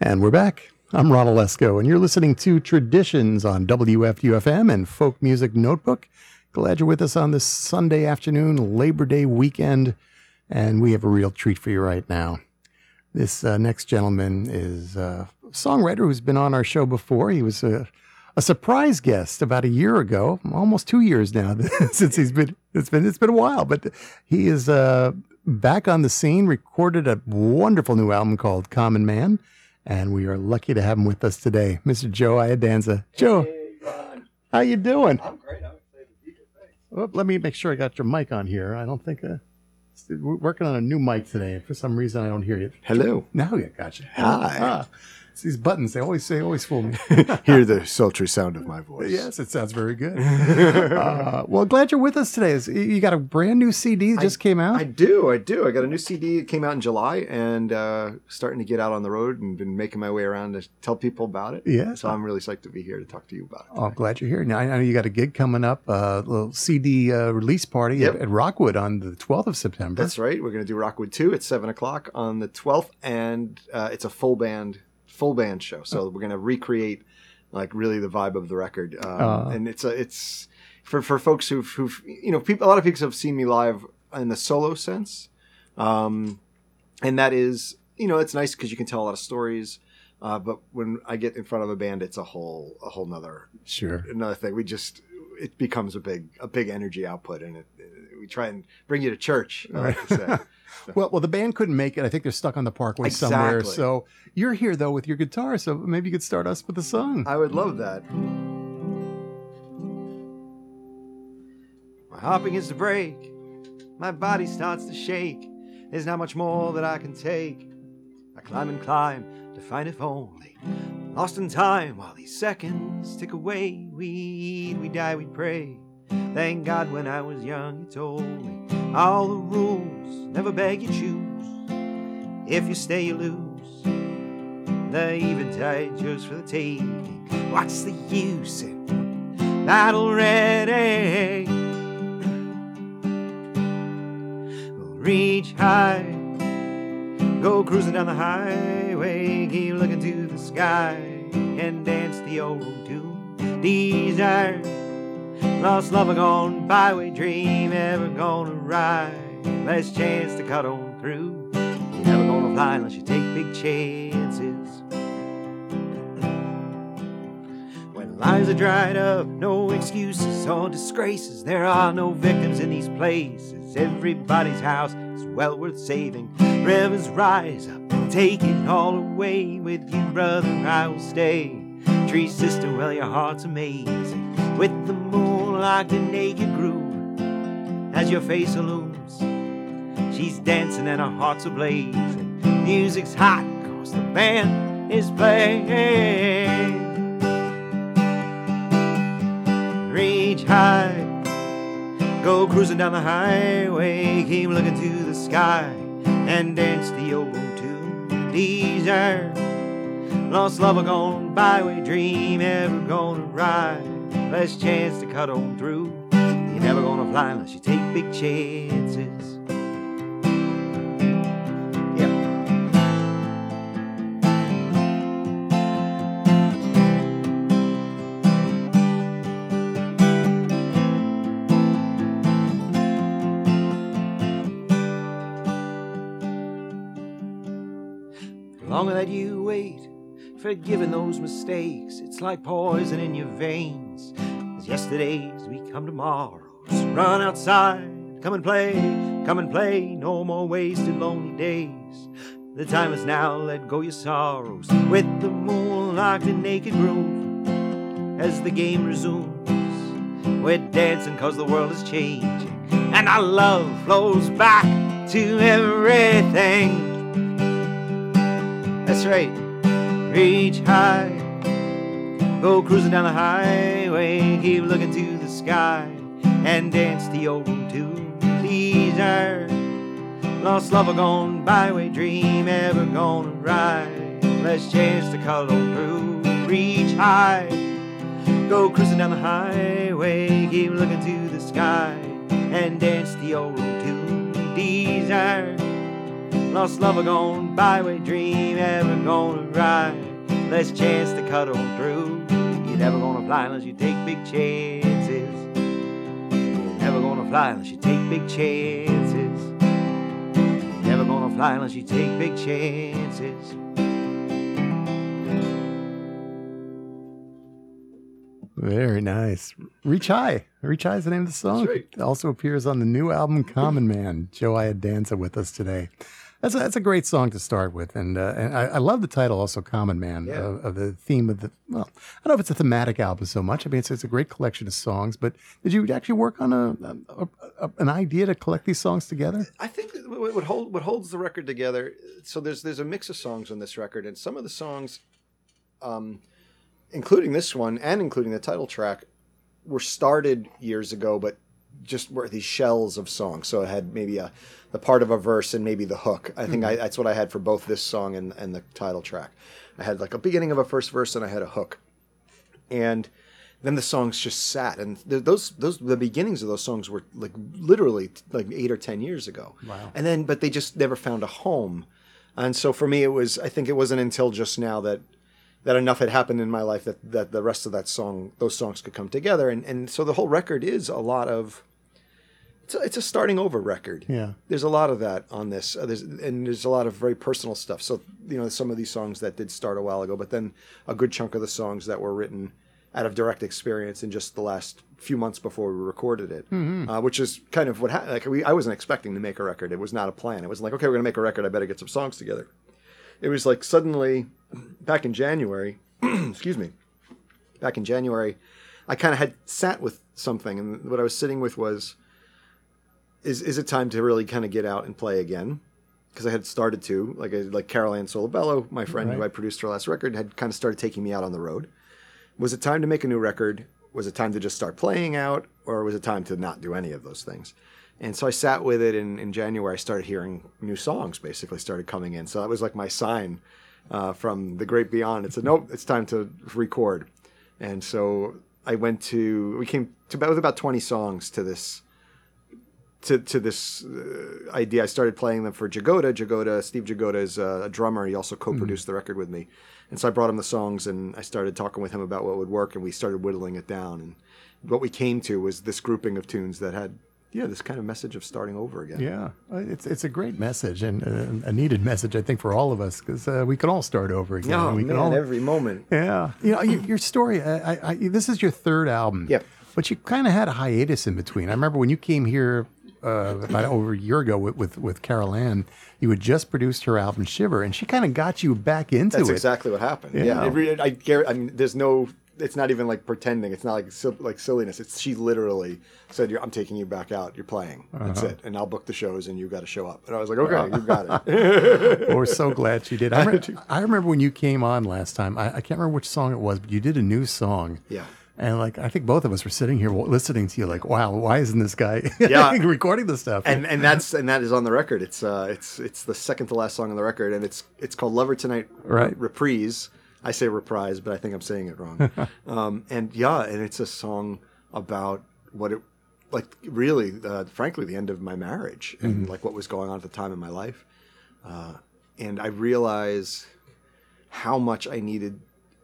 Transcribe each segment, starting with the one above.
And we're back. I'm Ron Olesko, and you're listening to Traditions on WFUFM and Folk Music Notebook. Glad you're with us on this Sunday afternoon, Labor Day weekend, and we have a real treat for you right now. This uh, next gentleman is a songwriter who's been on our show before. He was a, a surprise guest about a year ago, almost two years now since he's been. It's been it's been a while, but he is uh, back on the scene. Recorded a wonderful new album called Common Man and we are lucky to have him with us today, Mr. Joe Iadanza. Joe, hey, Ron. how you doing? I'm great. I'm excited to be here. Well, let me make sure I got your mic on here. I don't think uh, we're working on a new mic today. For some reason, I don't hear you. Hello. Now I got you. Hi. Ah, it's these buttons. They always say, always fool me. Hear the sultry sound of my voice. yes, it sounds very good. uh, well, glad you're with us today. You got a brand new CD that just came out. I do. I do. I got a new CD. It came out in July and uh, starting to get out on the road and been making my way around to tell people about it. Yeah. So I'm really psyched to be here to talk to you about it. Oh, I'm glad you're here. Now I know you got a gig coming up, a uh, little CD uh, release party Yep. at, at Rockwood on the 12th of September. That's right. We're going to do Rockwood 2 at 7 o'clock on the 12th, and uh, it's a full band full band show. So we're going to recreate like really the vibe of the record. Um, Uh. and it's a, it's for, for folks who've, who've, you know, people, a lot of people have seen me live in the solo sense. Um, and that is, you know, it's nice because you can tell a lot of stories. Uh, but when I get in front of a band, it's a whole, a whole nother, Sure. another thing. We just, it becomes a big, a big energy output and it, we try and bring you to church. I like to say. Well, well, the band couldn't make it. I think they're stuck on the parkway somewhere. So you're here though with your guitar. So maybe you could start us with a song. I would love that. My heart begins to break. My body starts to shake. There's not much more that I can take. I climb and climb to find if only. Lost in time while these seconds tick away. We eat, we die, we pray. Thank God when I was young, you told me all the rules. Never beg, you choose. If you stay, you lose. The eventide yours for the taking. What's the use in battle ready? We'll reach high, go cruising down the highway, keep looking to the sky, and dance the old tune. Desire, lost lover gone byway, dream ever gonna ride. Last chance to cut on through. You're never gonna fly unless you take big chances. When lives are dried up, no excuses or disgraces. There are no victims in these places. Everybody's house is well worth saving. Rivers rise up and take it all away. With you, brother, I will stay. Tree sister, well, your heart's amazing. With the moon like a naked groove as your face illumes. She's dancing and her heart's ablaze. Music's hot cause the band is playing. Reach high, go cruising down the highway, keep looking to the sky and dance the old tune. Desire, lost lover gone byway, dream ever gonna ride. Last chance to cut on through. You're never gonna fly unless you take big chances. Forgiving those mistakes, it's like poison in your veins. As yesterday's become tomorrows. Run outside, come and play, come and play. No more wasted lonely days. The time is now, let go your sorrows. With the moon like a naked groove, as the game resumes. We're dancing cause the world is changing, and our love flows back to everything. That's right. Reach high, go cruising down the highway, keep looking to the sky, and dance the old tune. Are lost lover gone byway, dream ever gonna ride. Last chance cut on through. Reach high, go cruising down the highway, keep looking to the sky, and dance the old tune. desire. lost lover gone byway, dream ever gonna ride. Less chance to cut on through. You're never gonna fly unless you take big chances. You're never gonna fly unless you take big chances. You're never gonna fly unless you take big chances. Very nice. Reach High. Reach High is the name of the song. That's right. It also appears on the new album Common Man. Joe Iadanza with us today. That's a, that's a great song to start with, and uh, and I, I love the title also Common Man Yeah. of, of the theme of the. Well, I don't know if it's a thematic album so much. I mean, it's, it's a great collection of songs. But did you actually work on a, a, a an idea to collect these songs together? I think what what hold what holds the record together. So there's there's a mix of songs on this record, and some of the songs, um, including this one and including the title track, were started years ago, but just were these shells of songs. So it had maybe a the part of a verse and maybe the hook. I think I, mm-hmm. that's what I had for both this song and and the title track. I had like a beginning of a first verse and I had a hook, and then the songs just sat and th- those those the beginnings of those songs were like literally like eight or ten years ago Wow. and then but they just never found a home and so for me it was i think it wasn't until just now that that enough had happened in my life that that the rest of that song those songs could come together and and so the whole record is a lot of it's a, it's a starting over record. Yeah. there's a lot of that on this. Uh, there's, and there's a lot of very personal stuff. So you know some of these songs that did start a while ago but then a good chunk of the songs that were written out of direct experience in just the last few months before we recorded it uh, which is kind of what happened like we, i wasn't expecting to make a record. It was not a plan. It wasn't like okay we're going to make a record. I better get some songs together. It was like suddenly back in january excuse me back in january i kind of had sat with something and what i was sitting with was is is it time to really kind of get out and play again? Because I had started to, like I, like Carolann Solebello, my friend who I produced her last record, had kind of started taking me out on the road. Was it time to make a new record? Was it time to just start playing out, or was it time to not do any of those things? And so I sat with it in, in January. I started hearing new songs, basically started coming in. So that was like my sign uh, from the great beyond. It said, nope, it's time to record. And so I went to, we came to about, with about 20 songs to this to to this uh, idea. I started playing them for Jagoda. Jagoda, Steve Jagoda is uh, a drummer. He also co-produced the record with me, and so I brought him the songs and I started talking with him about what would work, and we started whittling it down. And what we came to was this grouping of tunes that had yeah this kind of message of starting over again. Yeah, Uh, it's it's a great message and uh, a needed message, I think, for all of us because uh, we can all start over again. Oh we man, can all, every moment. yeah. You know, your, your story. I, I, I, this is your third album. Yep. But you kind of had a hiatus in between. I remember when you came here uh, about over a year ago with, with with Carolann. You had just produced her album Shiver, and she kind of got you back into That's it. That's exactly what happened. Yeah. Yeah, it re- I, I mean, there's no. It's not even like pretending. It's not like like silliness. It's she literally said, "I'm taking you back out. You're playing. That's Uh-huh. it, and I'll book the shows, and you've got to show up." And I was like, "Okay, you've got it." Well, we're so glad she did. I, remember, I remember when you came on last time. I, I can't remember which song it was, but you did a new song. Yeah. And like, I think both of us were sitting here listening to you, like, "Wow, why isn't this guy Yeah. recording this stuff?" and and that's and that is on the record. It's uh it's it's the second to last song on the record, and it's it's called "Lover Tonight" Right. reprise. I say reprise, but I think I'm saying it wrong. um, and yeah, and it's a song about what it like really, uh, frankly, the end of my marriage and like what was going on at the time in my life. Uh, and I realize how much I needed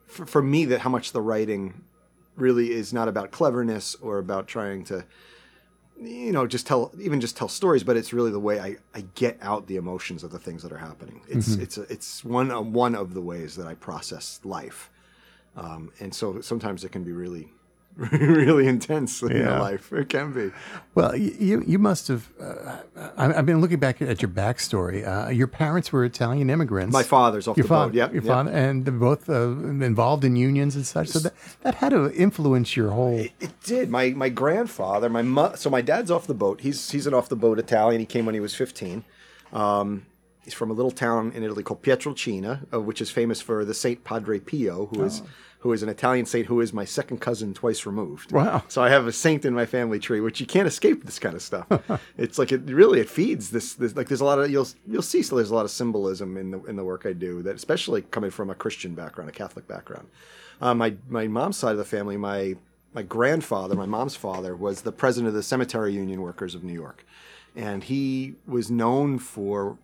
for, for me that how much the writing really is not about cleverness or about trying to you know just tell even just tell stories but it's really the way I, I get out the emotions of the things that are happening. It's it's a, it's one of, one of the ways that I process life. Um, and so sometimes it can be really really intense in Yeah. your life it can be Well, you you must have. Uh, I- I've been looking back at your backstory. Uh, your parents were Italian immigrants. my father's off Your the father, boat yep, your yep. father, and they're both uh, involved in unions and such. So that, that had to influence your whole. It, it did. My my grandfather, my mo- so my dad's off the boat. He's he's an off the boat Italian. He came when he was fifteen. Um, he's from a little town in Italy called Pietrelcina, uh, which is famous for the Saint Padre Pio, who is who is an Italian saint who is my second cousin twice removed. Wow. So I have a saint in my family tree, which you can't escape this kind of stuff. it's like it really it feeds this, this like there's a lot of you'll you'll see so there's a lot of symbolism in the in the work I do that especially coming from a Christian background, a Catholic background. Uh, my my mom's side of the family, my my grandfather, my mom's father, was the president of the Cemetery Union Workers of New York, and he was known for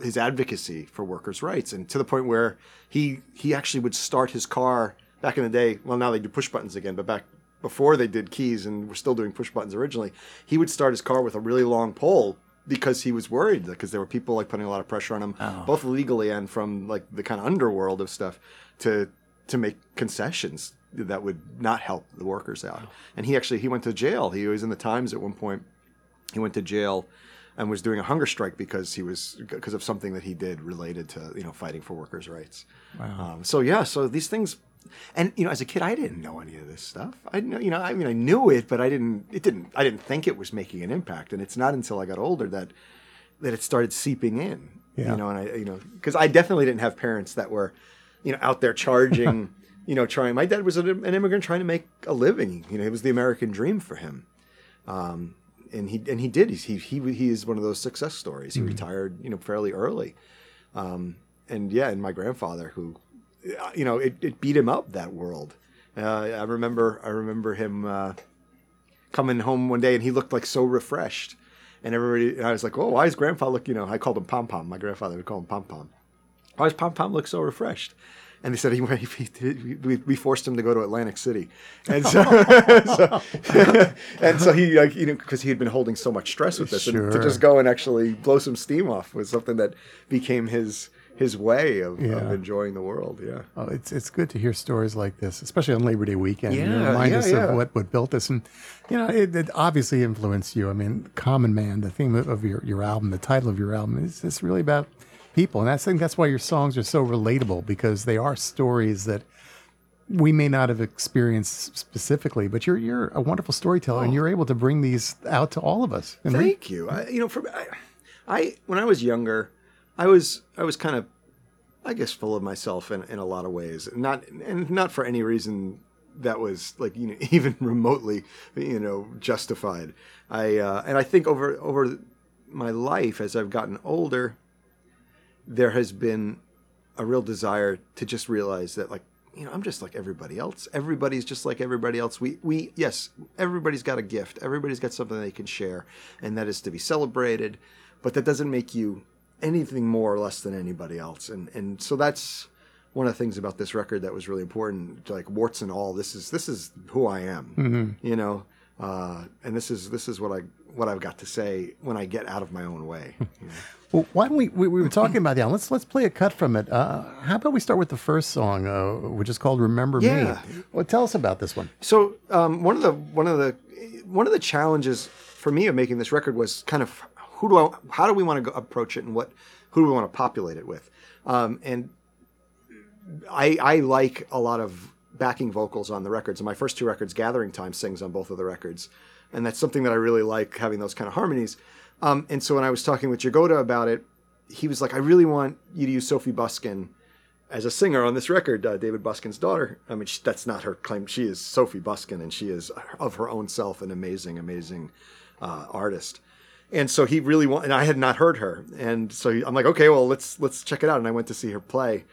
his advocacy for workers' rights, and to the point where he he actually would start his car back in the day. Well, now they do push buttons again, but back before they did keys and were still doing push buttons originally, he would start his car with a really long pole because he was worried because there were people like putting a lot of pressure on him, both legally and from like the kind of underworld of stuff to to make concessions that would not help the workers out. And he actually he went to jail. He was in the Times at one point. He went to jail and was doing a hunger strike because he was because of something that he did related to you know fighting for workers' rights. Um, so yeah, so these things, and you know, as a kid, I didn't know any of this stuff. I know, you know, I mean, I knew it, but I didn't. It didn't. I didn't think it was making an impact. And it's not until I got older that that it started seeping in. Yeah. You know, and I you know because I definitely didn't have parents that were, you know, out there charging. you know, trying. My dad was an an immigrant trying to make a living. You know, it was the American dream for him Um, and he and he did. He's, he he he is one of those success stories. He retired, you know, fairly early, um, and yeah, and my grandfather, who, you know, it, it beat him up that world. Uh, I remember I remember him uh, coming home one day, and he looked like so refreshed, and everybody. And I was like, oh, why does Grandpa look? You know, I called him Pom Pom. My grandfather would call him Pom Pom. Why does Pom Pom look so refreshed? And they said he, went- he, he we, we forced him to go to Atlantic City, and so, so and so he like you know because he had been holding so much stress with this, and to just go and actually blow some steam off was something that became his his way of, Yeah. of enjoying the world. Yeah, Oh, it's it's good to hear stories like this, especially on Labor Day weekend. you Yeah, remind yeah, us yeah. of what, what built this, and you know it, it obviously influenced you. I mean, Common Man, the theme of your, your album, the title of your album, is it's really about people, and I think that's why your songs are so relatable because they are stories that we may not have experienced specifically, but you're you're a wonderful storyteller, and oh. you're able to bring these out to all of us. And we- Thank you. I, you know, for I, I when I was younger, I was I was kind of, I guess, full of myself in, in a lot of ways. Not and not for any reason that was like you know even remotely you know justified. I uh, and I think over over my life as I've gotten older, there has been a real desire to just realize that like you know i'm just like everybody else everybody's just like everybody else we we yes everybody's got a gift everybody's got something they can share and that is to be celebrated but that doesn't make you anything more or less than anybody else and and so that's one of the things about this record that was really important like warts and all this is this is who i am you know uh, and this is this is what i what i've got to say when i get out of my own way you know? Well, why don't we, we? We were talking about the album. Let's let's play a cut from it. Uh, how about we start with the first song, uh, which is called "Remember Yeah. Me"? Well, tell us about this one. So um, one of the one of the one of the challenges for me of making this record was kind of who do I how do we want to go approach it and what who do we want to populate it with, um, and I I like a lot of backing vocals on the records. And my first two records, Gathering Time, sings on both of the records, and that's something that I really like having those kind of harmonies. Um, and so when I was talking with Jagoda about it, he was like, "I really want you to use Sophie Buskin." as a singer on this record, uh, David Buskin's daughter. I mean, she, that's not her claim. She is Sophie Buskin, and she is of her own self an amazing, amazing uh, artist. And so he really want, and I had not heard her, and so I'm like, okay, well, let's let's check it out. And I went to see her play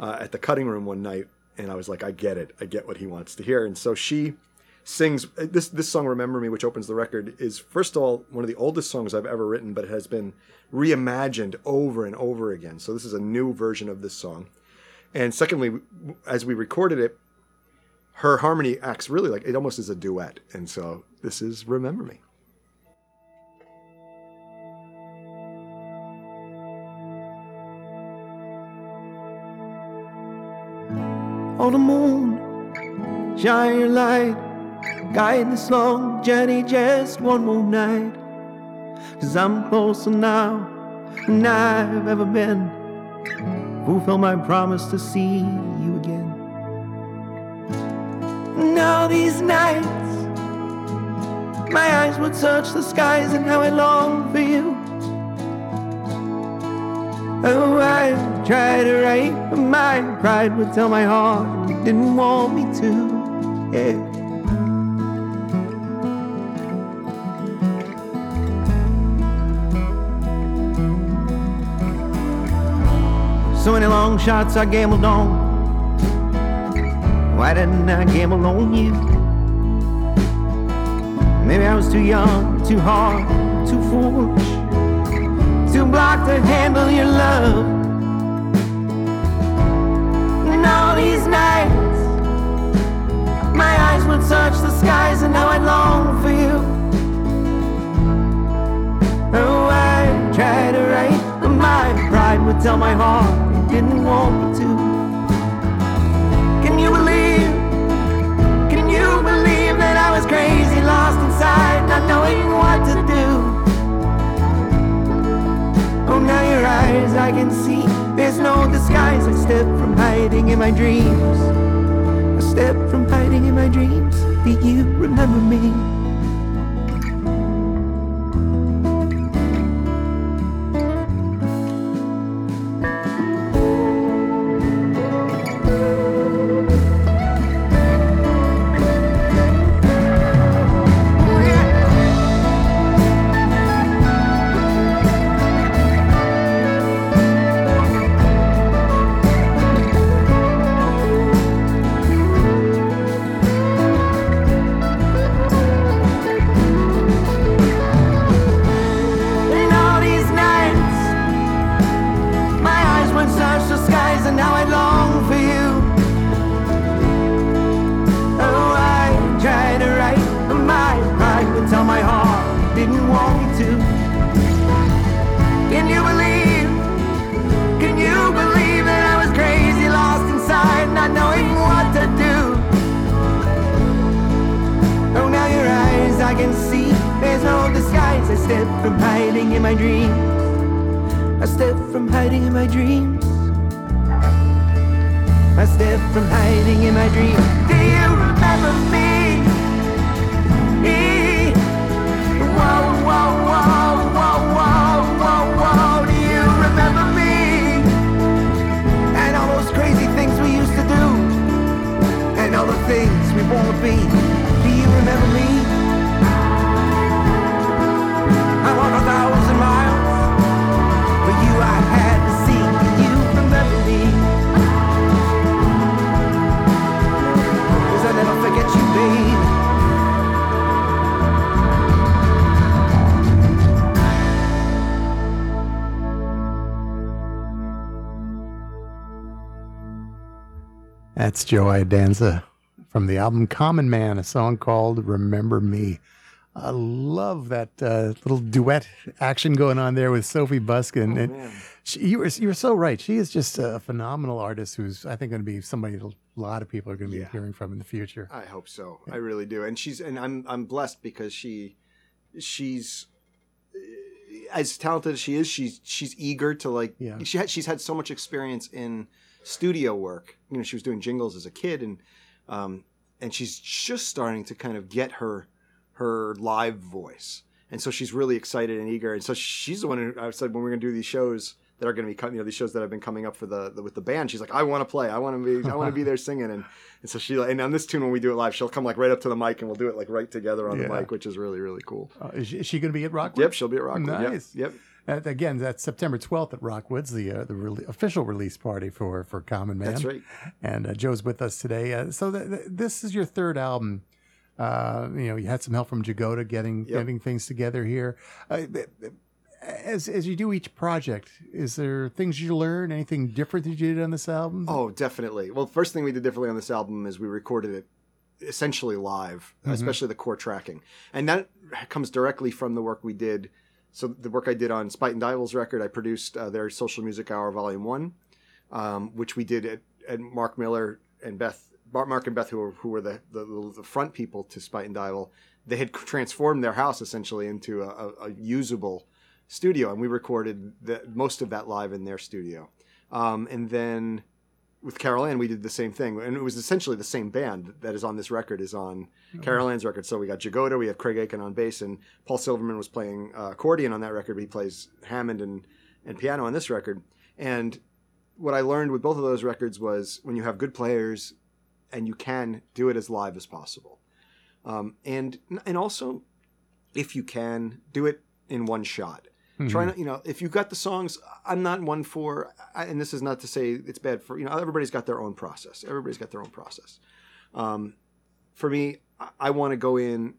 uh, at the cutting room one night, and I was like, I get it, I get what he wants to hear. And so she sings this this song "Remember Me," which opens the record, is first of all one of the oldest songs I've ever written, but it has been reimagined over and over again. So this is a new version of this song. And secondly, as we recorded it, her harmony acts really like it almost is a duet. And so this is Remember Me. Oh, the moon, shine your light, guide this long journey just one more night. Cause I'm closer now than I've ever been. Fulfill my promise to see you again. Now these nights, my eyes would search the skies and how I long for you. Oh, I tried to write, but my pride would tell my heart it didn't want me to. Yeah. So many long shots I gambled on. Why didn't I gamble on you? Maybe I was too young, too hard, too foolish too blocked to handle your love. And all these nights, my eyes would search the skies, and now I long for you. Oh, I tried to write, but my pride would tell my heart it didn't want me to. Can you believe? Can you believe that I was crazy, lost inside, not knowing what to do? Now your eyes I can see. There's no disguise. I step from hiding in my dreams. I step from hiding in my dreams. Do you remember me? From hiding in my dreams. I step from hiding in my dreams. Do you remember me? That's Joe Iadanza from the album Common Man, a song called Remember Me. I love that uh, little duet action going on there with Sophie Buskin. Oh, and she, you, were, you were so right. She is just a phenomenal artist who's, I think, going to be somebody that a lot of people are going to be Yeah. hearing from in the future. I hope so. I really do. And she's and I'm I'm blessed because she she's as talented as she is. She's she's eager to like. Yeah. She had she's had so much experience in studio work. You know, she was doing jingles as a kid, and um, and she's just starting to kind of get her her live voice. And so she's really excited and eager. And so she's the one who I said when we're going to do these shows that are going to be coming, you know, these shows that have been coming up for the, the with the band. She's like, I want to play. I want to be. I want to be there singing. And and so she like and on this tune when we do it live, she'll come like right up to the mic and we'll do it like right together on Yeah. the mic, which is really really cool. Uh, is she, she going to be at Rockwood? Yep, she'll be at Rockwood. Yep, Nice. Yep. Uh, again, that's September 12th at Rockwood's, the uh, the re- official release party for, for Common Man. That's right. And uh, Joe's with us today. Uh, so th- th- this is your third album. Uh, you know, you had some help from Jagoda getting Yep. getting things together here. Uh, as as you do each project, is there things you learn? Anything different that you did on this album? Oh, definitely. Well, first thing we did differently on this album is we recorded it essentially live, especially the core tracking, and that comes directly from the work we did. So the work I did on Spuyten Duyvil's record, I produced uh, their Social Music Hour Volume One, um, which we did at, at Mark Miller and Beth, Mark and Beth, who were, who were the, the the front people to Spuyten Duyvil. They had transformed their house essentially into a, a, a usable studio, and we recorded the, most of that live in their studio. Um, and then with Carolann, we did the same thing, and it was essentially the same band that is on this record is on Carolann's record. So we got Jagoda, we have Craig Aiken on bass, and Paul Silverman was playing uh, accordion on that record. But he plays Hammond and and piano on this record. And what I learned with both of those records was when you have good players, and you can do it as live as possible, um, and and also if you can do it in one shot. Try not, you know, if you've got the songs, I'm not one for, and this is not to say it's bad for, you know, everybody's got their own process. Everybody's got their own process. Um, for me, I, I want to go in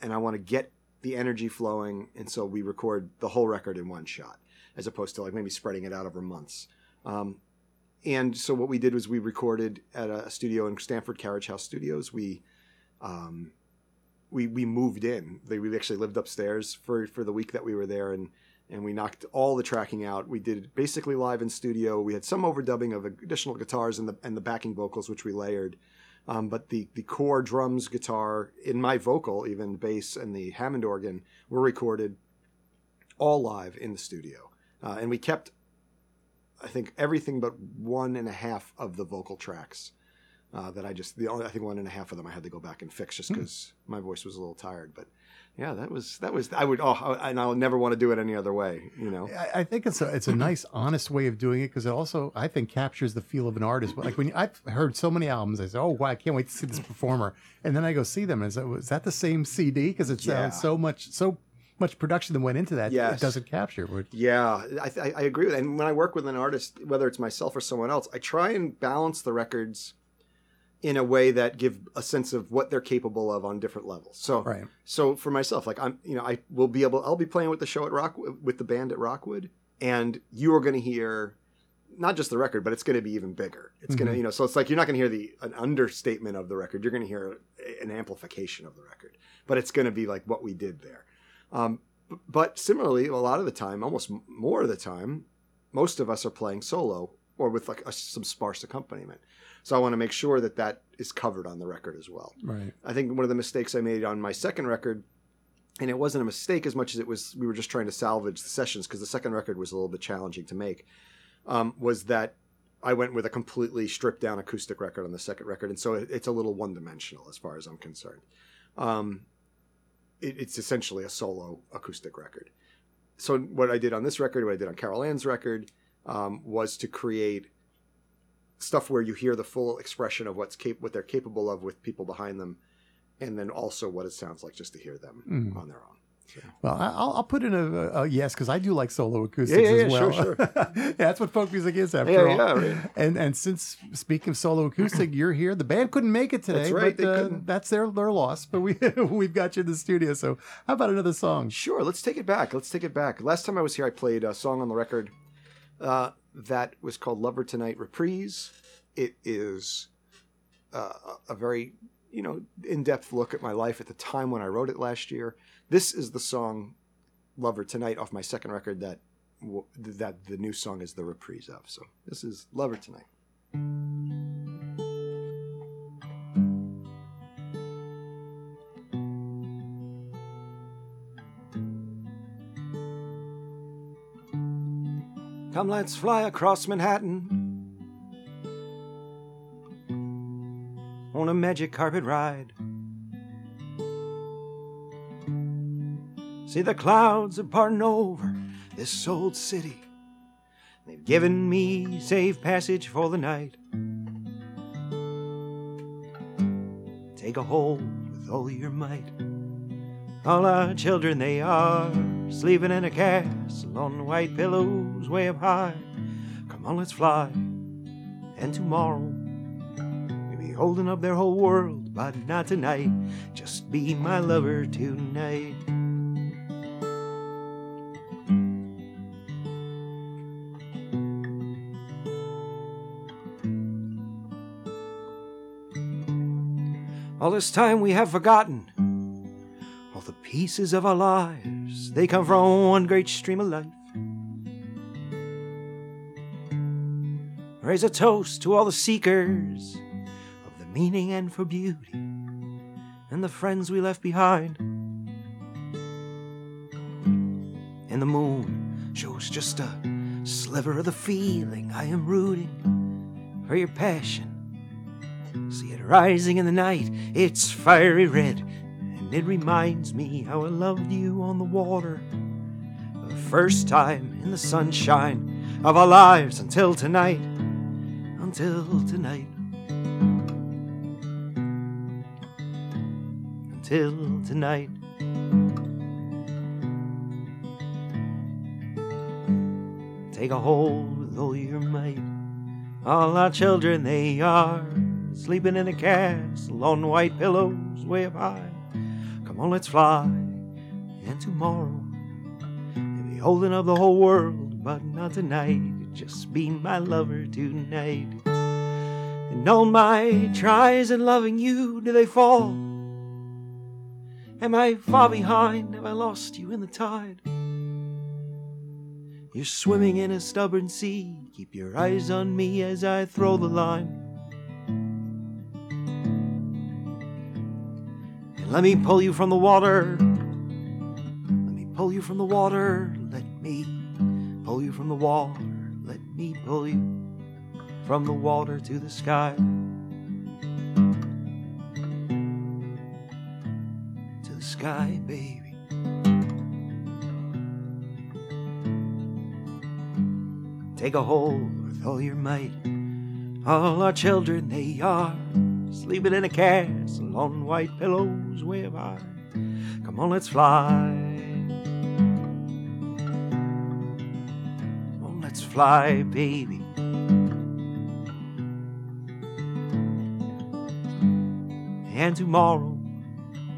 and I want to get the energy flowing. And so we record the whole record in one shot. as opposed to like maybe spreading it out over months. Um, and so what we did was we recorded at a studio in Stamford Carriage House Studios. We um, we we moved in. They, we actually lived upstairs for for the week that we were there, and and we knocked all the tracking out. We did basically live in studio. We had some overdubbing of additional guitars and the and the backing vocals, which we layered. Um, but the the core drums, guitar, in my vocal, even bass and the Hammond organ were recorded all live in the studio, uh, and we kept, I think, everything but one and a half of the vocal tracks. Uh, that I just the only I think one and a half of them I had to go back and fix just because my voice was a little tired. But yeah, that was that was I would oh and I'll never want to do it any other way. You know. I, I think it's a it's a nice, honest way of doing it because it also I think captures the feel of an artist. But Like when you, I've heard so many albums, I say, "Oh, wow, I can't wait to see this performer," and then I go see them, and say, "Was that the same CD?" Because it sounds Yeah. so much so much production that went into that. Yes. It doesn't capture. Yeah, I, th- I agree with that. And when I work with an artist, whether it's myself or someone else, I try and balance the records in a way that give a sense of what they're capable of on different levels. So, Right. so for myself, like I'm, you know, I will be able, I'll be playing with the show at Rock with the band at Rockwood, and you are going to hear not just the record, but it's going to be even bigger. It's going to, you know, so it's like you're not going to hear the an understatement of the record. You're going to hear an amplification of the record, but it's going to be like what we did there. Um, but similarly, a lot of the time, almost more of the time, most of us are playing solo or with like a, some sparse accompaniment. So I want to make sure that that is covered on the record as well. right, I think one of the mistakes I made on my second record, and it wasn't a mistake as much as it was we were just trying to salvage the sessions because the second record was a little bit challenging to make, um, was that I went with a completely stripped down acoustic record on the second record, and so it, it's a little one dimensional as far as I'm concerned. Um, it, it's essentially a solo acoustic record. So what I did on this record, what I did on Carolann's record, um, was to create stuff where you hear the full expression of what's cap- what they're capable of with people behind them, and then also what it sounds like just to hear them Mm. on their own. well, I- I'll, I'll put in a, a, yes because I do like solo acoustics Yeah, yeah, as yeah, well. sure, yeah, that's what folk music is after all. yeah, right. And and since speaking of solo acoustic, you're here. The band couldn't make it today, That's right, but they uh, couldn't. that's their their loss. But we we've got you in the studio. So how about another song? Sure, let's take it back. Let's take it back. Last time I was here, I played a song on the record uh, that was called "Lover Tonight" reprise. It is uh, a very you know in-depth look at my life at the time when I wrote it last year. This is the song "Lover Tonight" off my second record that that the new song is the reprise of. So this is "Lover Tonight." Come, let's fly across Manhattan on a magic carpet ride. See the clouds are parting over this old city. They've given me safe passage for the night. Take a hold with all your might. All our children, they are sleeping in a castle on white pillows way up high. Come on, let's fly. And tomorrow, we'll be holding up their whole world, but not tonight. Just be my lover tonight. All this time we have forgotten all the pieces of our lives. They come from one great stream of life. Raise a toast to all the seekers of the meaning and for beauty, and the friends we left behind. And the moon shows just a sliver of the feeling I am rooting for your passion. See it rising in the night, it's fiery red, and it reminds me how I loved you on the water. The first time in the sunshine of our lives until tonight, until tonight, until tonight. Take a hold with all your might. All our children, they are sleeping in a castle on white pillows way up high. Come on, let's fly. And tomorrow, we'll be holding up the whole world, but not tonight. Just be my lover tonight. And all my tries in loving you, do they fall? Am I far behind? Have I lost you in the tide? You're swimming in a stubborn sea. Keep your eyes on me as I throw the line. And let me pull you from the water. Let me pull you from the water. Let me pull you from the water. Let me pull you from the water to the sky. To the sky, baby. Take a hold with all your might. All our children, they are sleeping in a castle on white pillows way high. Come on, let's fly. Come on, let's fly, baby. And tomorrow,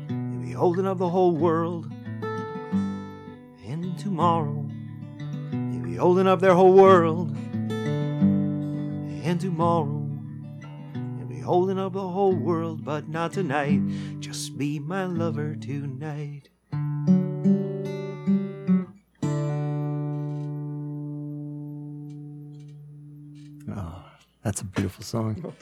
you'll be holding up the whole world. And tomorrow, you'll be holding up their whole world. And tomorrow, you'll be holding up the whole world, but not tonight. Just be my lover tonight. Oh, that's a beautiful song. Oh,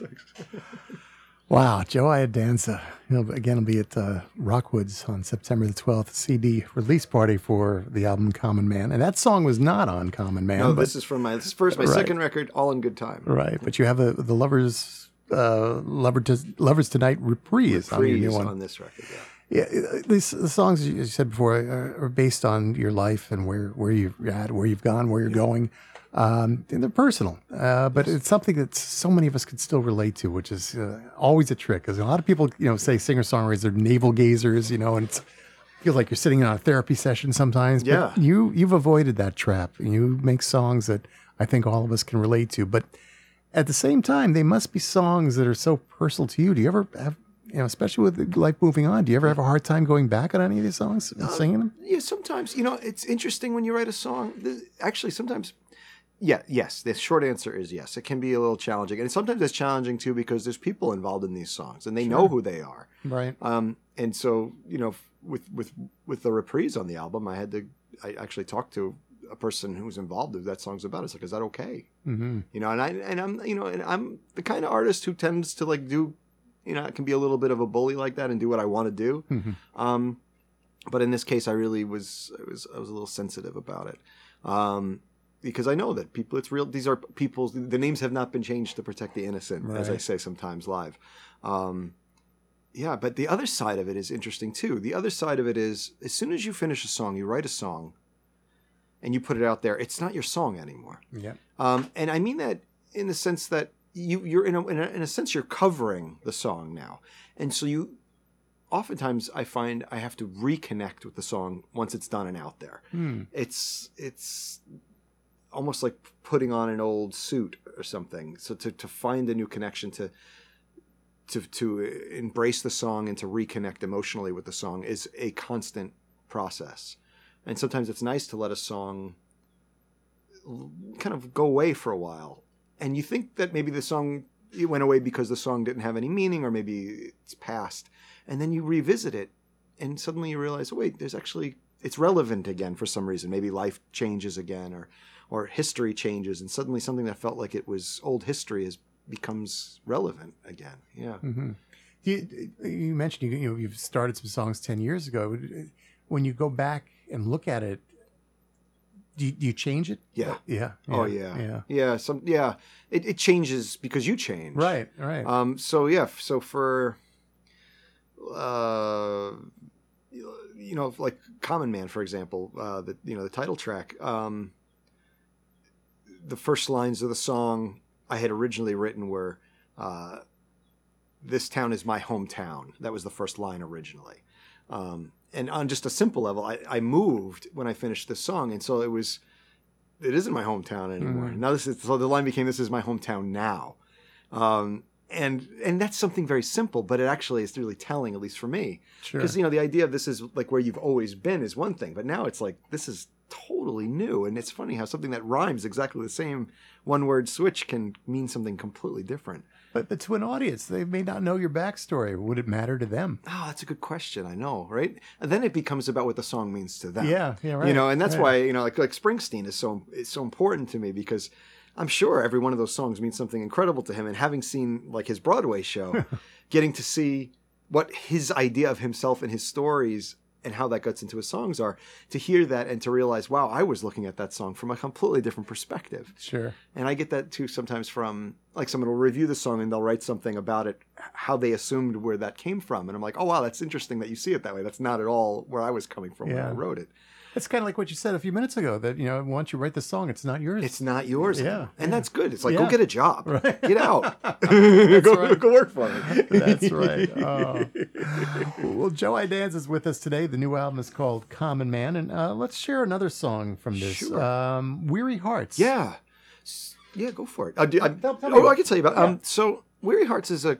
wow, Joe Iadanza. You know, again, will be at uh, Rockwoods on September the 12th, CD release party for the album Common Man. And that song was not on Common Man. No, but, this is from my this is first my Right. second record, All in Good Time. right. But you have a, the Lovers. Uh, Lover to, Lovers Tonight reprise, on your new one. on this record. Yeah. Yeah, uh, these the songs as you said before are, are based on your life and where where you're at, where you've gone, where you're going. Um, and they're personal, uh, but it's something that so many of us could still relate to, which is uh, always a trick. Because a lot of people, you know, say singer songwriters are navel gazers, you know, and it's feels like you're sitting on a therapy session sometimes. Yeah. But you you've avoided that trap. You make songs that I think all of us can relate to, but at the same time, they must be songs that are so personal to you. Do you ever have, you know, especially with life moving on, do you ever have a hard time going back on any of these songs and singing them? Yeah, sometimes you know it's interesting when you write a song. Actually, sometimes, yeah, yes. The short answer is yes. It can be a little challenging, and sometimes it's challenging too because there's people involved in these songs and they know who they are. Right. Um, and so you know, with with with the reprise on the album, I had to I actually talked to a person who's involved who that song's about. It's like, is that okay? Mm-hmm. You know, and I and I'm you know, and I'm the kind of artist who tends to like do, you know, I can be a little bit of a bully like that and do what I want to do. Mhm. Um, but in this case, I really was I was I was a little sensitive about it. Um, because I know that people, it's real. These are people's. The names have not been changed to protect the innocent, as I say sometimes live. Um, yeah, but the other side of it is interesting too. The other side of it is, as soon as you finish a song, you write a song, and you put it out there. It's not your song anymore. Yeah. Um, and I mean that in the sense that you you're in a, in a in a sense you're covering the song now, and so you oftentimes I find I have to reconnect with the song once it's done and out there. Hmm. It's it's almost like putting on an old suit or something. So to to find a new connection to to to embrace the song and to reconnect emotionally with the song is a constant process. And sometimes it's nice to let a song kind of go away for a while. And you think that maybe the song it went away because the song didn't have any meaning or maybe it's past. And then you revisit it and suddenly you realize, oh, wait, there's actually it's relevant again for some reason. Maybe life changes again or or history changes and suddenly something that felt like it was old history is becomes relevant again. Yeah. hmm You, you mentioned you, you know you've started some songs ten years ago. When you go back and look at it, do you, do you change it? Yeah. Yeah. Oh yeah. Yeah. Yeah. Some yeah. It, it changes because you change. Right. Right. Um, so yeah, so for uh, you know, like Common Man, for example, uh, the you know the title track, um, the first lines of the song I had originally written were, uh, "This town is my hometown." That was the first line originally, um, and on just a simple level, I, I moved when I finished this song, and so it was. It isn't my hometown anymore. Mhm. Now this is so the line became "This is my hometown now," um, and and that's something very simple, but it actually is really telling, at least for me, sure. because you know the idea of this is like where you've always been is one thing, but now it's like this is totally new. And it's funny how something that rhymes exactly the same one word switch can mean something completely different. But, but to an audience, they may not know your backstory. Would it matter to them? Oh, that's a good question. I know, right? And then it becomes about what the song means to them. Yeah, yeah, right. You know, and that's right. why you know, like like Springsteen is so is so important to me because I'm sure every one of those songs means something incredible to him. And having seen like his Broadway show, getting to see what his idea of himself and his stories and how that gets into his songs are, to hear that and to realize, wow, I was looking at that song from a completely different perspective. Sure. And I get that too sometimes from like someone will review the song and they'll write something about it, how they assumed where that came from. And I'm like, oh, wow, that's interesting that you see it that way. That's not at all where I was coming from when I wrote it. It's kind of like what you said a few minutes ago that, you know, once you write the song, it's not yours. It's not yours. Yeah, anymore. And that's good. It's like, Yeah. go get a job. Right. Get out. go, right. go work for me. That's right. Oh. Well, Joe Iadanza is with us today. The new album is called Common Man. And uh, let's share another song from this Sure. um, Weary Hearts. Yeah. Yeah, go for it. Uh, do, I, Tell- tell oh, about I can tell you about Um, so Weary Hearts is a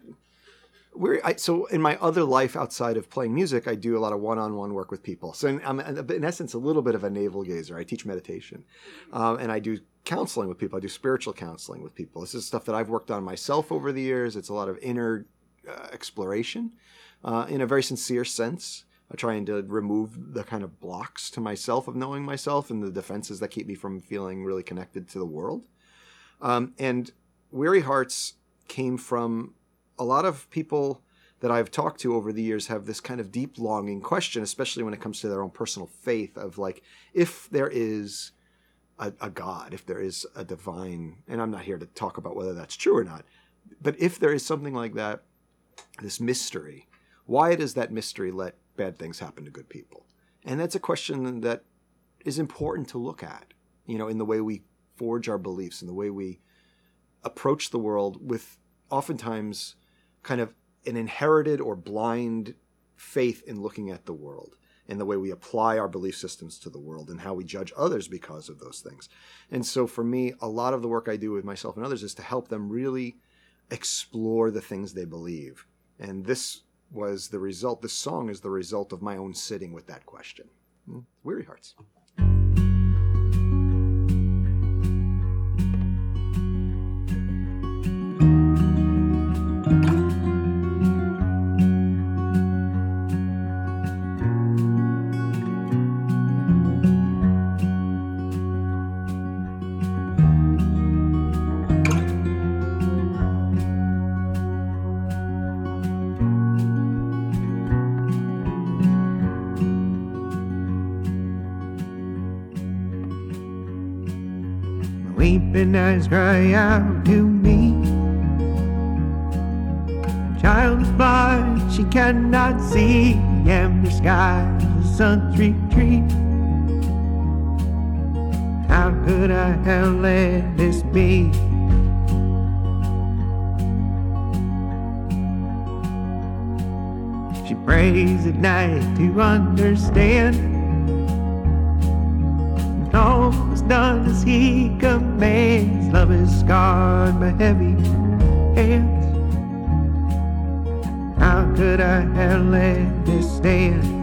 I, so in my other life outside of playing music, I do a lot of one-on-one work with people. So in, I'm in essence a little bit of a navel gazer. I teach meditation, um, and I do counseling with people. I do spiritual counseling with people. This is stuff that I've worked on myself over the years. It's a lot of inner uh, exploration uh, in a very sincere sense. I'm trying to remove the kind of blocks to myself of knowing myself and the defenses that keep me from feeling really connected to the world. Um, and Weary Hearts came from a lot of people that I've talked to over the years have this kind of deep longing question, especially when it comes to their own personal faith of like, if there is a, a God, if there is a divine, and I'm not here to talk about whether that's true or not, but if there is something like that, this mystery, why does that mystery let bad things happen to good people? And that's a question that is important to look at, you know, in the way we forge our beliefs, in the way we approach the world with oftentimes kind of an inherited or blind faith in looking at the world and the way we apply our belief systems to the world and how we judge others because of those things. And so for me, a lot of the work I do with myself and others is to help them really explore the things they believe. And this was the result, this song is the result of my own sitting with that question. Mm, Weary Hearts. Eyes cry out to me. Child is blind, she cannot see. Amber skies, a sultry tree. How could I have let this be? She prays at night to understand. And all is done as he commands. Is heavy hands. How could I have let this stand?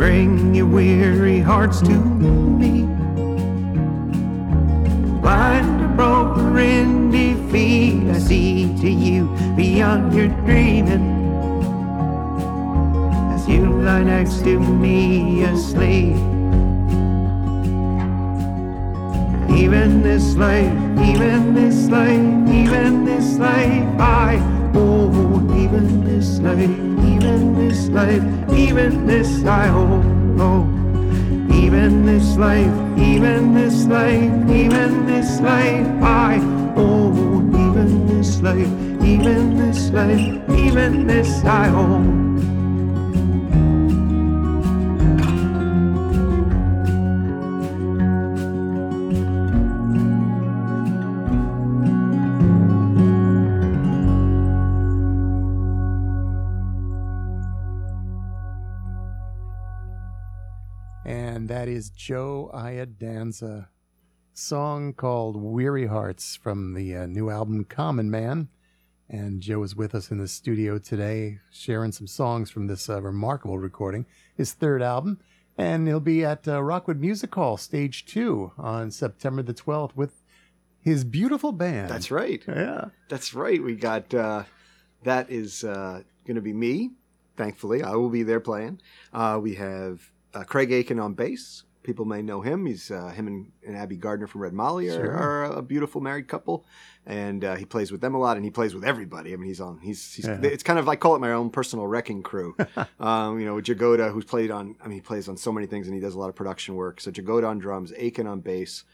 Bring your weary hearts to me. Blind or broken in defeat, I see to you beyond your dreaming. As you lie next to me asleep. Even this life, even this life, even this life, I hold. Even this life, this life, even this I hold. Oh, even this life, even this life, even this life, I hold. Even this life, even this life, even this I hold. Is Joe Iadanza, song called Weary Hearts from the uh, new album Common Man. And Joe is with us in the studio today, sharing some songs from this uh, remarkable recording, his third album. And he'll be at uh, Rockwood Music Hall, stage two, on September the 12th with his beautiful band. That's right. Yeah. That's right. We got uh, that is uh, going to be me. Thankfully, I will be there playing. Uh, we have uh, Craig Akin on bass. People may know him. He's uh, him and, and Abbie Gardner from Red Molly are, Sure. are a beautiful married couple, and uh, he plays with them a lot. And he plays with everybody. I mean, he's on. He's, he's Yeah. it's kind of I call it my own personal wrecking crew. um, you know, Jagoda, who's played on. I mean, he plays on so many things, and he does a lot of production work. So Jagoda on drums, Akin on bass.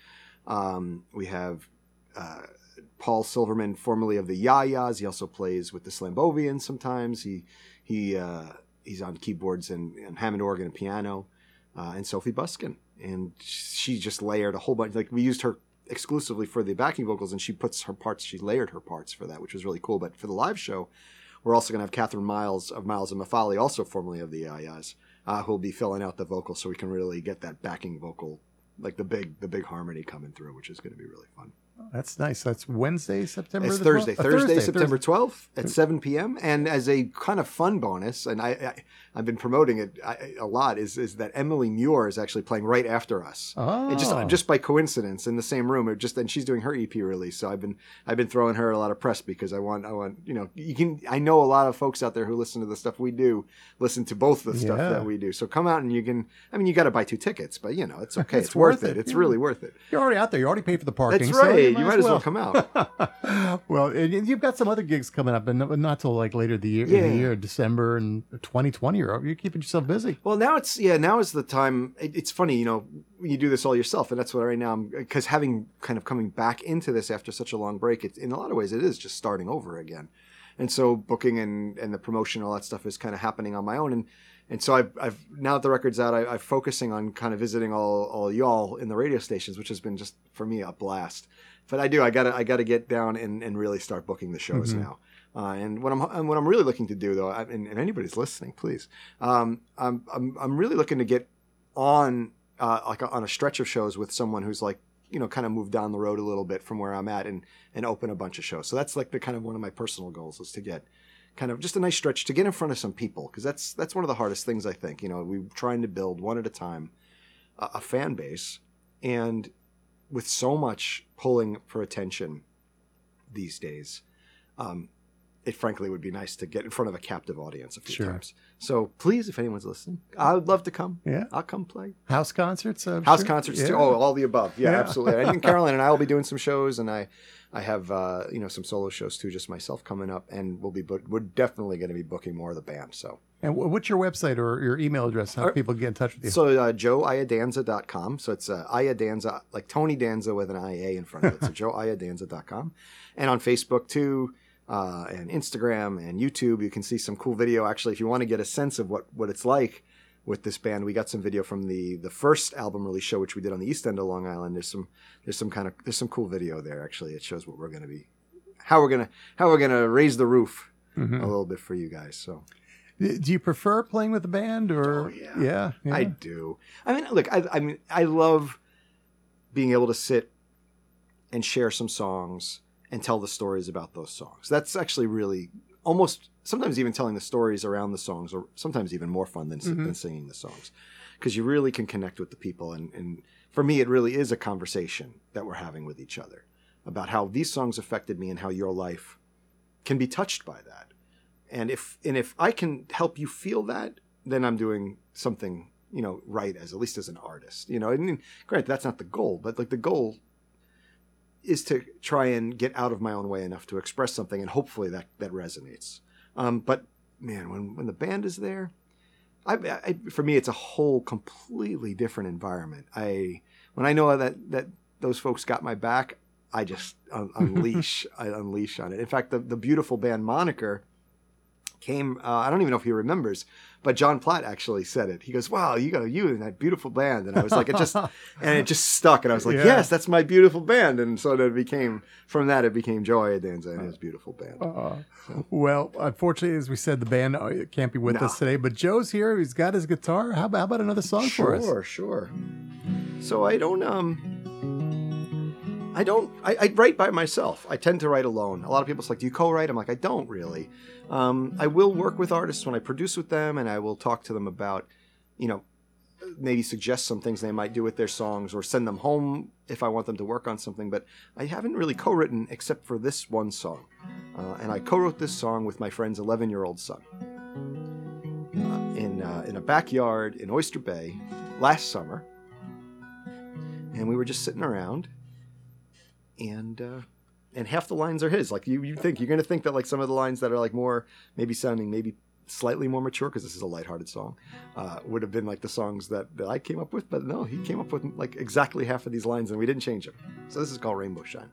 Um, we have uh, Paul Silverman, formerly of the Yayas. He also plays with the Slambovians sometimes. He he uh, he's on keyboards and, and Hammond organ and piano. Uh, and Sophie Buskin, and she just layered a whole bunch. Like we used her exclusively for the backing vocals, and she puts her parts. She layered her parts for that, which was really cool. But for the live show, we're also going to have Catherine Miles of Miles and Mafali, also formerly of the Yayas, uh, who'll be filling out the vocals, so we can really get that backing vocal, like the big the big harmony coming through, which is going to be really fun. That's nice. That's Wednesday, September It's the Thursday, 12th? Uh, Thursday, September 12th at 7 p.m. And as a kind of fun bonus, and I, I I've been promoting it I, a lot, is is that Emily Mure is actually playing right after us. Oh. And just oh. just by coincidence in the same room. It just and she's doing her EP release, so I've been I've been throwing her a lot of press because I want I want you know you can I know a lot of folks out there who listen to the stuff we do listen to both the stuff Yeah. that we do. So come out and you can I mean you got to buy two tickets, but you know it's okay, It's it's, worth it. it, It's yeah. really worth it. You're already out there. You already paid for the parking. That's so right. You might, as well come out. well, and you've got some other gigs coming up, and not, till like later the year, in the year, December and 2020. You're, you're keeping yourself busy. Well, now it's yeah. Now is the time. It, it's funny, you know, you do this all yourself, and that's what right now. I'm Because having kind of coming back into this after such a long break, it, in a lot of ways, it is just starting over again. And so booking and and the promotion, all that stuff is kind of happening on my own. And and so I've, I've now that the record's out, I, I'm focusing on kind of visiting all all y'all in the radio stations, which has been just for me a blast. But I do, I gotta I gotta get down and, and really start booking the shows Mhm. now. Uh, and what I'm and what I'm really looking to do though, I- and, and anybody's listening, please, um, I'm, I'm I'm really looking to get on uh, like on a stretch of shows with someone who's like you know kind of moved down the road a little bit from where I'm at and and open a bunch of shows. So that's like the kind of one of my personal goals is to get kind of just a nice stretch to get in front of some people because that's that's one of the hardest things I think. You know, we're trying to build one at a time a, a fan base and with so much pulling for attention these days. Um, it frankly would be nice to get in front of a captive audience a few Sure. times. So please, if anyone's listening, I would love to come. Yeah. I'll come play. House concerts? I'm House sure? concerts Yeah. too. Oh, all the above. Yeah, Yeah. absolutely. I think Carolann and I will be doing some shows, and I, I have uh, you know some solo shows too, just myself coming up, and we'll be book- we're definitely going to be booking more of the band. So And what's your website or your email address? How people get in touch with you? so uh, joeiadanza.com. So it's uh, Iadanza like Tony Danza with an IA in front of it. So joeiadanza.com, and on Facebook too. Uh, and Instagram and YouTube. You can see some cool video. Actually, if you want to get a sense of what what it's like with this band, we got some video from the the first album release show, which we did on the East End of Long Island. There's some there's some kind of there's some cool video there. Actually, it shows what we're going to be, how we're gonna how we're gonna raise the roof Mhm. a little bit for you guys. So Do you prefer playing with the band or? Oh, yeah. yeah, yeah. I do. I mean, look, I, I mean, I love being able to sit and share some songs and tell the stories about those songs. That's actually really almost sometimes even telling the stories around the songs, or sometimes even more fun than, Mhm. than singing the songs, because you really can connect with the people. And, and for me, it really is a conversation that we're having with each other about how these songs affected me and how your life can be touched by that. And if and if I can help you feel that, then I'm doing something you know right as at least as an artist. You know, I mean, granted that's not the goal, but like the goal is to try and get out of my own way enough to express something, and hopefully that that resonates. Um, but man, when when the band is there, I, I for me it's a whole completely different environment. I when I know that that those folks got my back, I just un- unleash I unleash on it. In fact, the the beautiful band moniker came. Uh, I don't even know if he remembers, but John Platt actually said it. He goes, "Wow, you got you and that beautiful band," and I was like, "It just," and it just stuck, and I was like, Yeah. "Yes, that's my beautiful band," and so it became from that it became Joe Iadanza and his beautiful band. Uh, well, unfortunately, as we said, the band uh, can't be with No. us today. But Joe's here. He's got his guitar. How about, how about another song for us? Sure, sure. So I don't um I don't I, I write by myself. I tend to write alone. A lot of people's like, do you co-write? I'm like, I don't really. Um, I will work with artists when I produce with them and I will talk to them about, you know, maybe suggest some things they might do with their songs or send them home if I want them to work on something. But I haven't really co-written except for this one song. Uh, and I co-wrote this song with my friend's 11-year-old son uh, in uh, in a backyard in Oyster Bay last summer, and we were just sitting around, and uh, and half the lines are his. Like you, you think you're gonna think that like some of the lines that are like more maybe sounding maybe slightly more mature because this is a lighthearted song uh, would have been like the songs that, that I came up with, but no, he came up with like exactly half of these lines and we didn't change them. So this is called Rainbow Shine.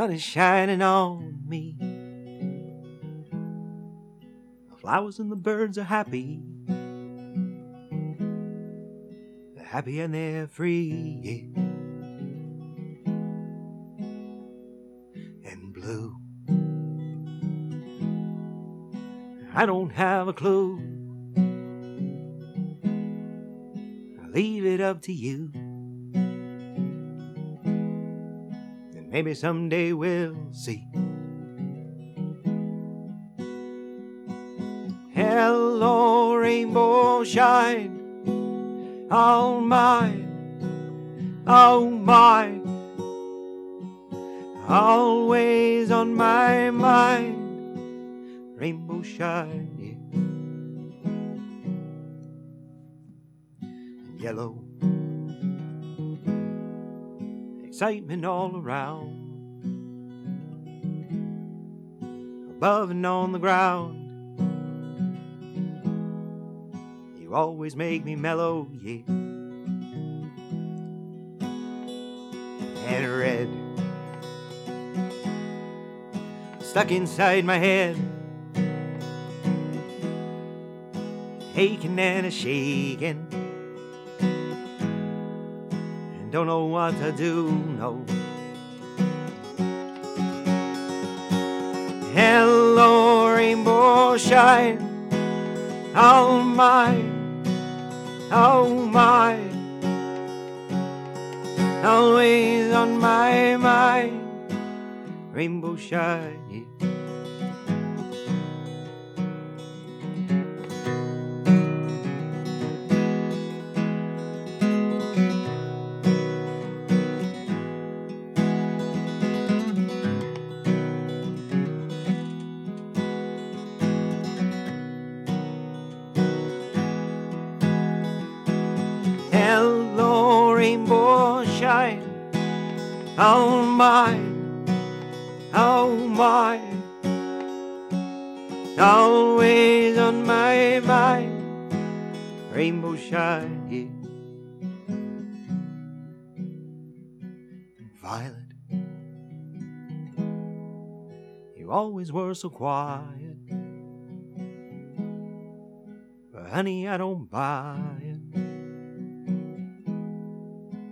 Sun is shining on me. The flowers and the birds are happy. They're happy and they're free. And blue. I don't have a clue. I'll leave it up to you. Maybe someday we'll see. Hello, rainbow shine, all mine, oh mine, always on my mind. Rainbow shine, yeah. Yellow excitement all around. Above and on the ground. You always make me mellow, yeah. And red. Stuck inside my head. Aching and a shaking don't know what to do, no. Hello, rainbow shine, oh my, oh my, always on my mind, rainbow shine, always were so quiet. But honey, I don't buy it.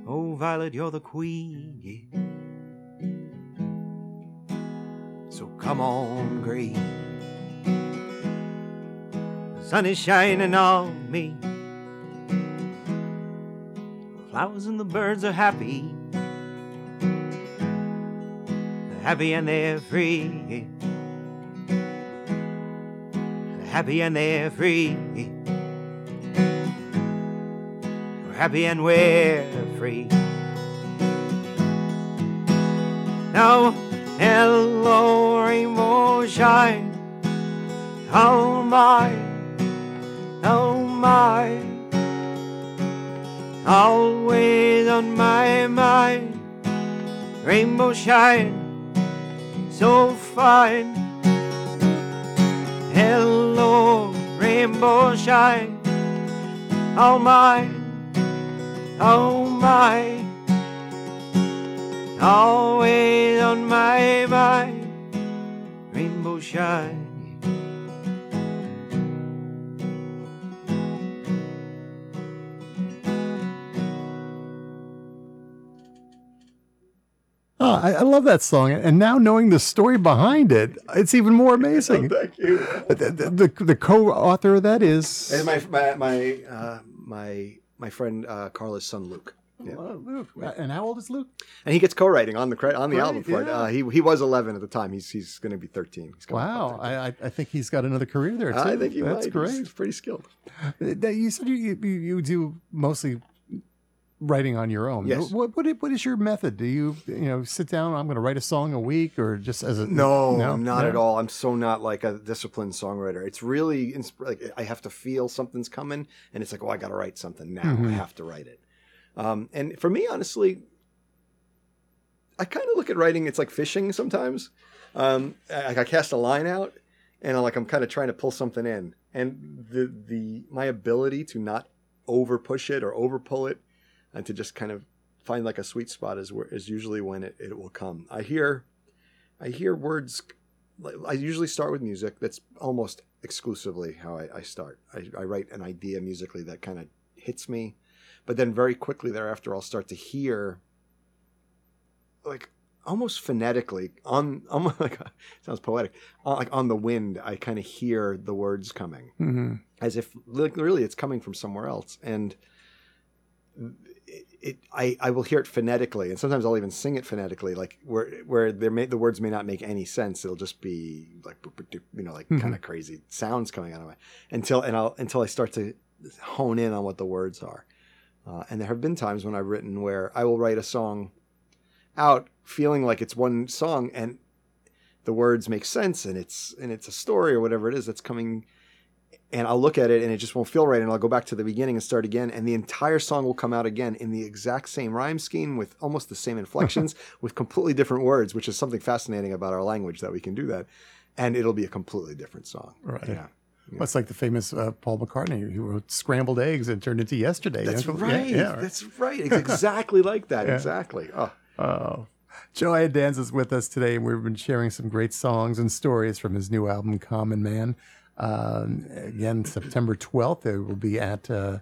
Oh, Violet, you're the queen, yeah. So come on, green. The sun is shining on me. The flowers and the birds are happy. They're happy and they're free. Happy and they're free. We're happy and we're free. Now, hello, rainbow shine. Oh my, oh my. Always on my mind. Rainbow shine, so fine. Hello, rainbow shine. Oh my, oh my. Always on my mind. Rainbow shine. I, I love that song, and now knowing the story behind it, it's even more amazing. Thank you. the, the, the, the co-author of that is And my my my uh, my my friend uh, Carla's son Luke. Yeah. Luke. And how old is Luke? And he gets co-writing on the cre- on the Great, album for it. Uh, he he was 11 at the time. He's he's going to be 13. He's coming up on Wow, 13. I, I I think he's got another career there too. I think he That's might. great. He's pretty skilled. You said you, you you do mostly writing on your own. Yes. What what what is your method? Do you you know sit down? I'm going to write a song a week, or just as a No, no? not No? at all. I'm so not like a disciplined songwriter. It's really insp- like I have to feel something's coming, and it's like, oh, I got to write something now. Mhm. I have to write it. Um, and for me, honestly, I kind of look at writing. It's like fishing sometimes. Um, I, I cast a line out, and I'm like I'm kind of trying to pull something in, and the the my ability to not over push it or over pull it, and to just kind of find like a sweet spot is where is usually when it, it will come. I hear I hear words. I usually start with music. That's almost exclusively how I, I start. I, I write an idea musically that kind of hits me, but then very quickly thereafter, I'll start to hear, like almost phonetically on almost like sounds poetic, uh, like on the wind. I kind of hear the words coming hmm as if li- really it's coming from somewhere else and it, it I, I will hear it phonetically and sometimes I'll even sing it phonetically like where where there may, the words may not make any sense it'll just be like boop, boop, doop, you know like Mhm. kind of crazy sounds coming out of my until and I'll until I start to hone in on what the words are uh, and there have been times when I've written where I will write a song out feeling like it's one song and the words make sense and it's and it's a story or whatever it is that's coming and I'll look at it and it just won't feel right and I'll go back to the beginning and start again and the entire song will come out again in the exact same rhyme scheme with almost the same inflections with completely different words which is something fascinating about our language that we can do that and it'll be a completely different song Right. yeah Well, it's like the famous uh, Paul McCartney who wrote "Scrambled Eggs" and turned into "Yesterday." that's Yeah, right Yeah, that's right it's exactly like that Yeah. exactly oh Oh. Joe Iadanza is with us today, and we've been sharing some great songs and stories from his new album, Common Man. Um, again, September 12th, it will be at uh,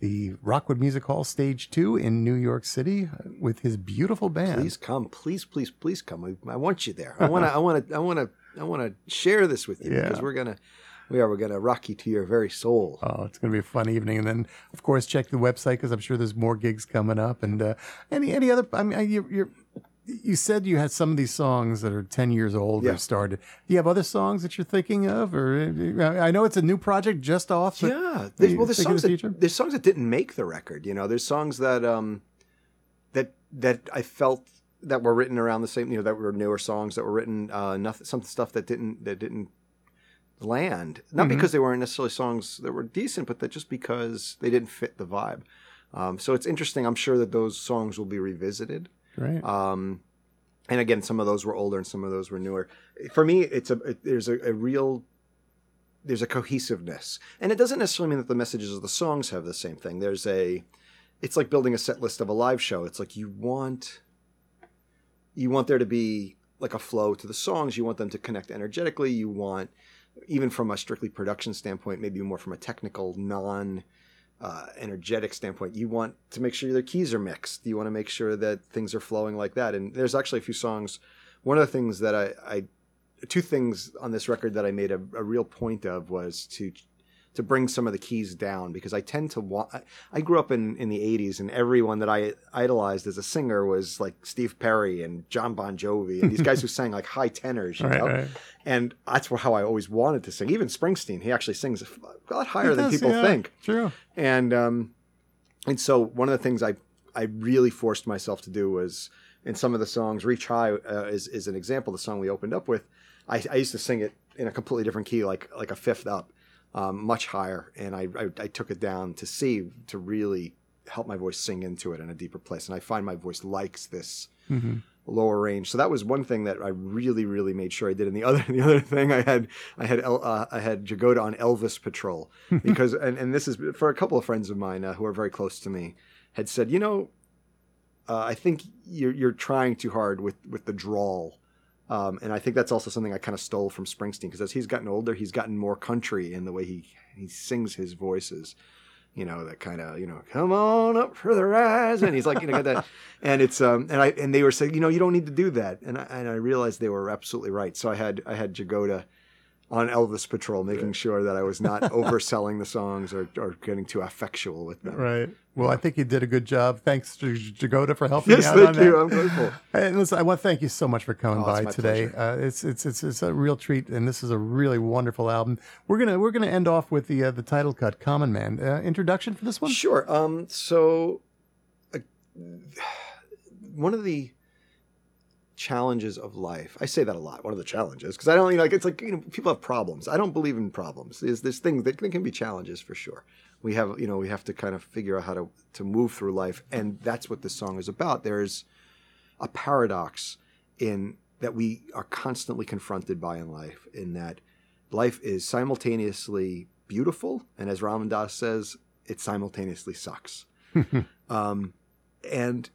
the Rockwood Music Hall, Stage 2 in New York City with his beautiful band. please come please please please come I, I want you there I want to I want to I want to I want to share this with you Yeah. because we're gonna we are we're gonna rock you to your very soul Oh, it's going to be a fun evening, and then of course check the website because I'm sure there's more gigs coming up. And uh, any any other? I mean, you're, you're, you said you had some of these songs that are 10 years old Yeah. or started. Do you have other songs that you're thinking of, or I know it's a new project just off. Yeah there's, well there's songs the that, there's songs that didn't make the record you know there's songs that um that that i felt that were written around the same you know that were newer songs that were written uh nothing some stuff that didn't that didn't land not Mhm. because they weren't necessarily songs that were decent but that just because they didn't fit the vibe um so it's interesting i'm sure that those songs will be revisited Right. um and again, some of those were older and some of those were newer. For me, it's a it, there's a, a real there's a cohesiveness, and it doesn't necessarily mean that the messages of the songs have the same thing. There's a it's like building a set list of a live show. It's like you want you want there to be like a flow to the songs. You want them to connect energetically. You want even from a strictly production standpoint, maybe more from a technical, non uh, energetic standpoint, you want to make sure their keys are mixed. You want to make sure that things are flowing like that. And there's actually a few songs. One of the things that I, I two things on this record that I made a, a real point of was to to bring some of the keys down because I tend to want. I grew up in in the '80s, and everyone that I idolized as a singer was like Steve Perry and John Bon Jovi and these guys who sang like high tenors, you Right, know. right. And that's how I always wanted to sing. Even Springsteen, he actually sings a lot higher It than does, people yeah, think True. and um, and so one of the things I I really forced myself to do was in some of the songs, "Reach High" uh, is is an example. The song we opened up with, I, I used to sing it in a completely different key, like like a fifth up, um, much higher, and I, I I took it down to C to really help my voice sing into it in a deeper place. And I find my voice likes this hmm lower range. So that was one thing that I really, really made sure I did. And the other, the other thing I had, I had, El, uh, I had Jagoda on Elvis Patrol because, and, and this is for a couple of friends of mine uh, who are very close to me, had said, you know, uh, I think you're you're trying too hard with with the drawl. Um, and I think that's also something I kind of stole from Springsteen because as he's gotten older, he's gotten more country in the way he he sings his voices. You know that kind of you know come on up for the rise, and he's like you know got that, and it's um and I and they were saying you know you don't need to do that, and I, and I realized they were absolutely right. So I had I had Jagoda on Elvis Patrol, making sure that I was not overselling the songs or, or getting too affectual with them. Right. Well, I think you did a good job. Thanks to Jagoda for helping Yes, me out thank you. that. I'm grateful. And listen, I want to thank you so much for coming Oh, by my today. Uh, it's, it's it's it's a real treat, and this is a really wonderful album. We're gonna we're gonna end off with the uh, the title cut, "Common Man." Uh, introduction for this one. Sure. Um. So, uh, one of the challenges of life. I say that a lot. One of the challenges because I don't you know, like it's like you know people have problems. I don't believe in problems. There's there's things that can be challenges for sure. We have you know we have to kind of figure out how to to move through life, and that's what this song is about. There's a paradox in that we are constantly confronted by in life. In that life is simultaneously beautiful, and as Ram Dass says, it simultaneously sucks. um, and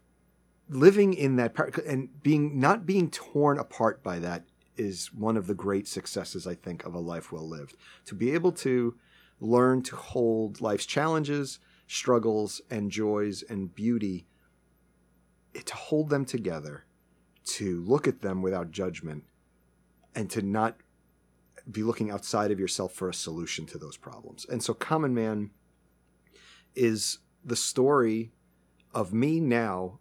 living in that par- and being not being torn apart by that is one of the great successes I think of a life well lived. To be able to learn to hold life's challenges, struggles, and joys and beauty, eh, to hold them together, to look at them without judgment, and to not be looking outside of yourself for a solution to those problems. And so, Common Man is the story of me now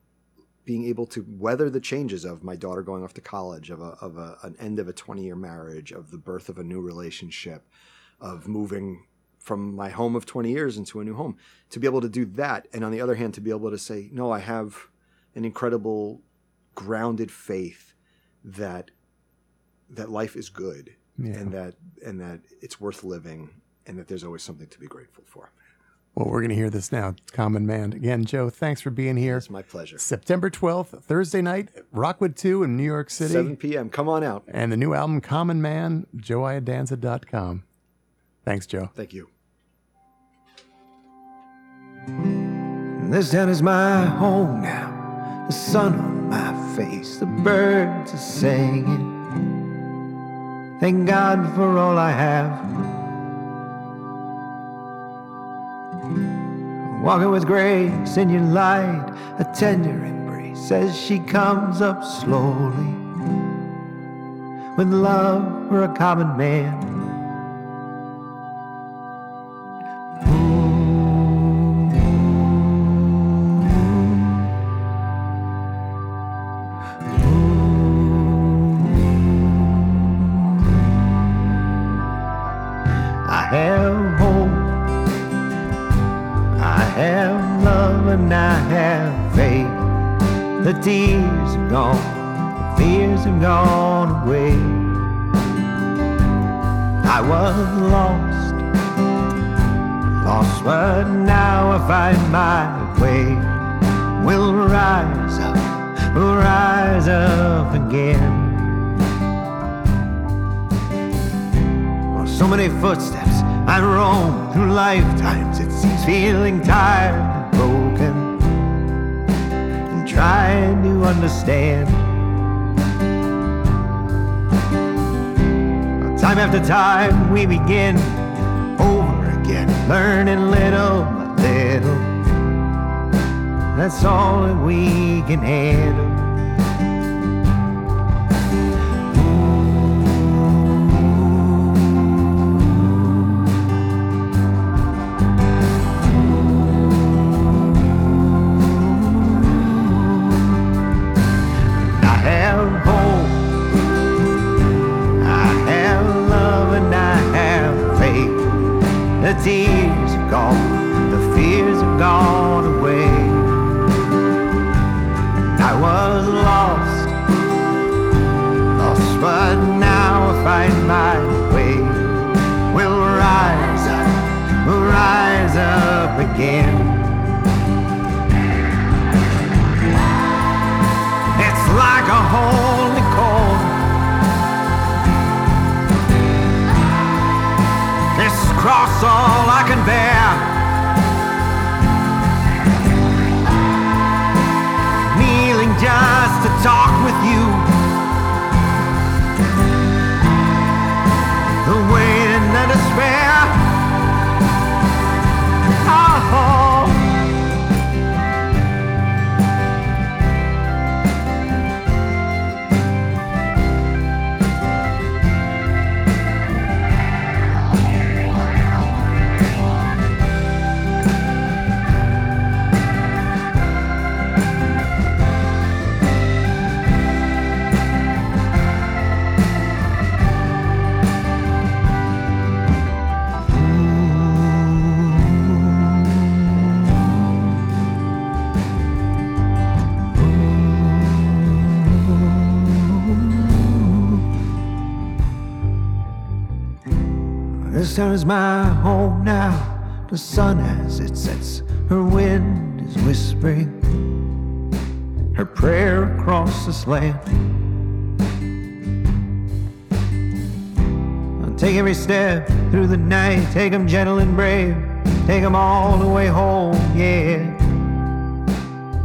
being able to weather the changes of my daughter going off to college, of, a, of a, an end of a 20 year marriage, of the birth of a new relationship, of moving from my home of 20 years into a new home. To be able to do that, and on the other hand, to be able to say, no, I have an incredible grounded faith that that life is good Yeah. and that and that it's worth living and that there's always something to be grateful for. Well, we're gonna hear this now, "Common Man." Again, Joe, thanks for being here. It's my pleasure. September twelfth, Thursday night, Rockwood Two in New York City, 7 p.m. Come on out. and the new album, "Common Man." JoeIadanza.com. Thanks, Joe. Thank you. This town is my home now. The sun on my face, the birds are singing. Thank God for all I have. Walking with grace in your light, a tender embrace as she comes up slowly. With love for a common man. The tears are gone, the fears have gone away. I was lost, lost, but now I find my way. We'll rise up, we'll rise up again. It's like a holy cross all I can bear. Kneeling just to talk with you. The weight and the despair. Is my home now. The sun as it sets, her wind is whispering her prayer across this land. I'll take every step through the night, take 'em gentle and brave, take 'em all the way home, yeah.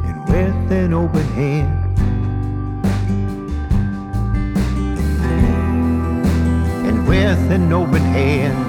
And with an open hand. and with an open hand.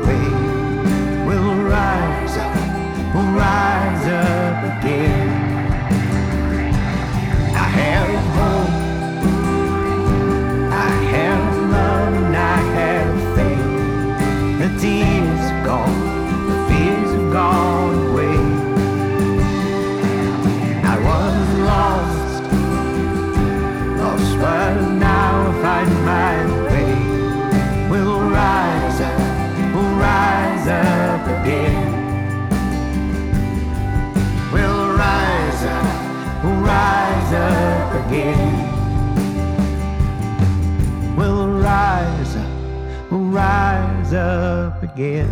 up again.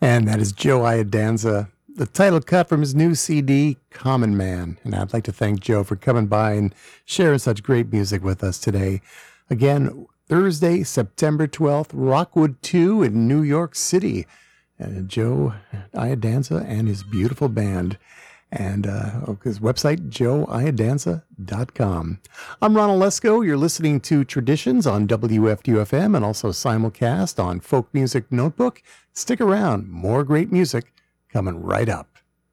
And that is Joe Iadanza, the title cut from his new CD, Common Man. And I'd like to thank Joe for coming by and sharing such great music with us today. Again, Thursday, September 12th, Rockwood 2 in New York City. Joe Iadanza and his beautiful band. And uh, his website, joeiadanza.com. I'm Ron Olesko. You're listening to Traditions on WFUV FM and also simulcast on Folk Music Notebook. Stick around, more great music coming right up.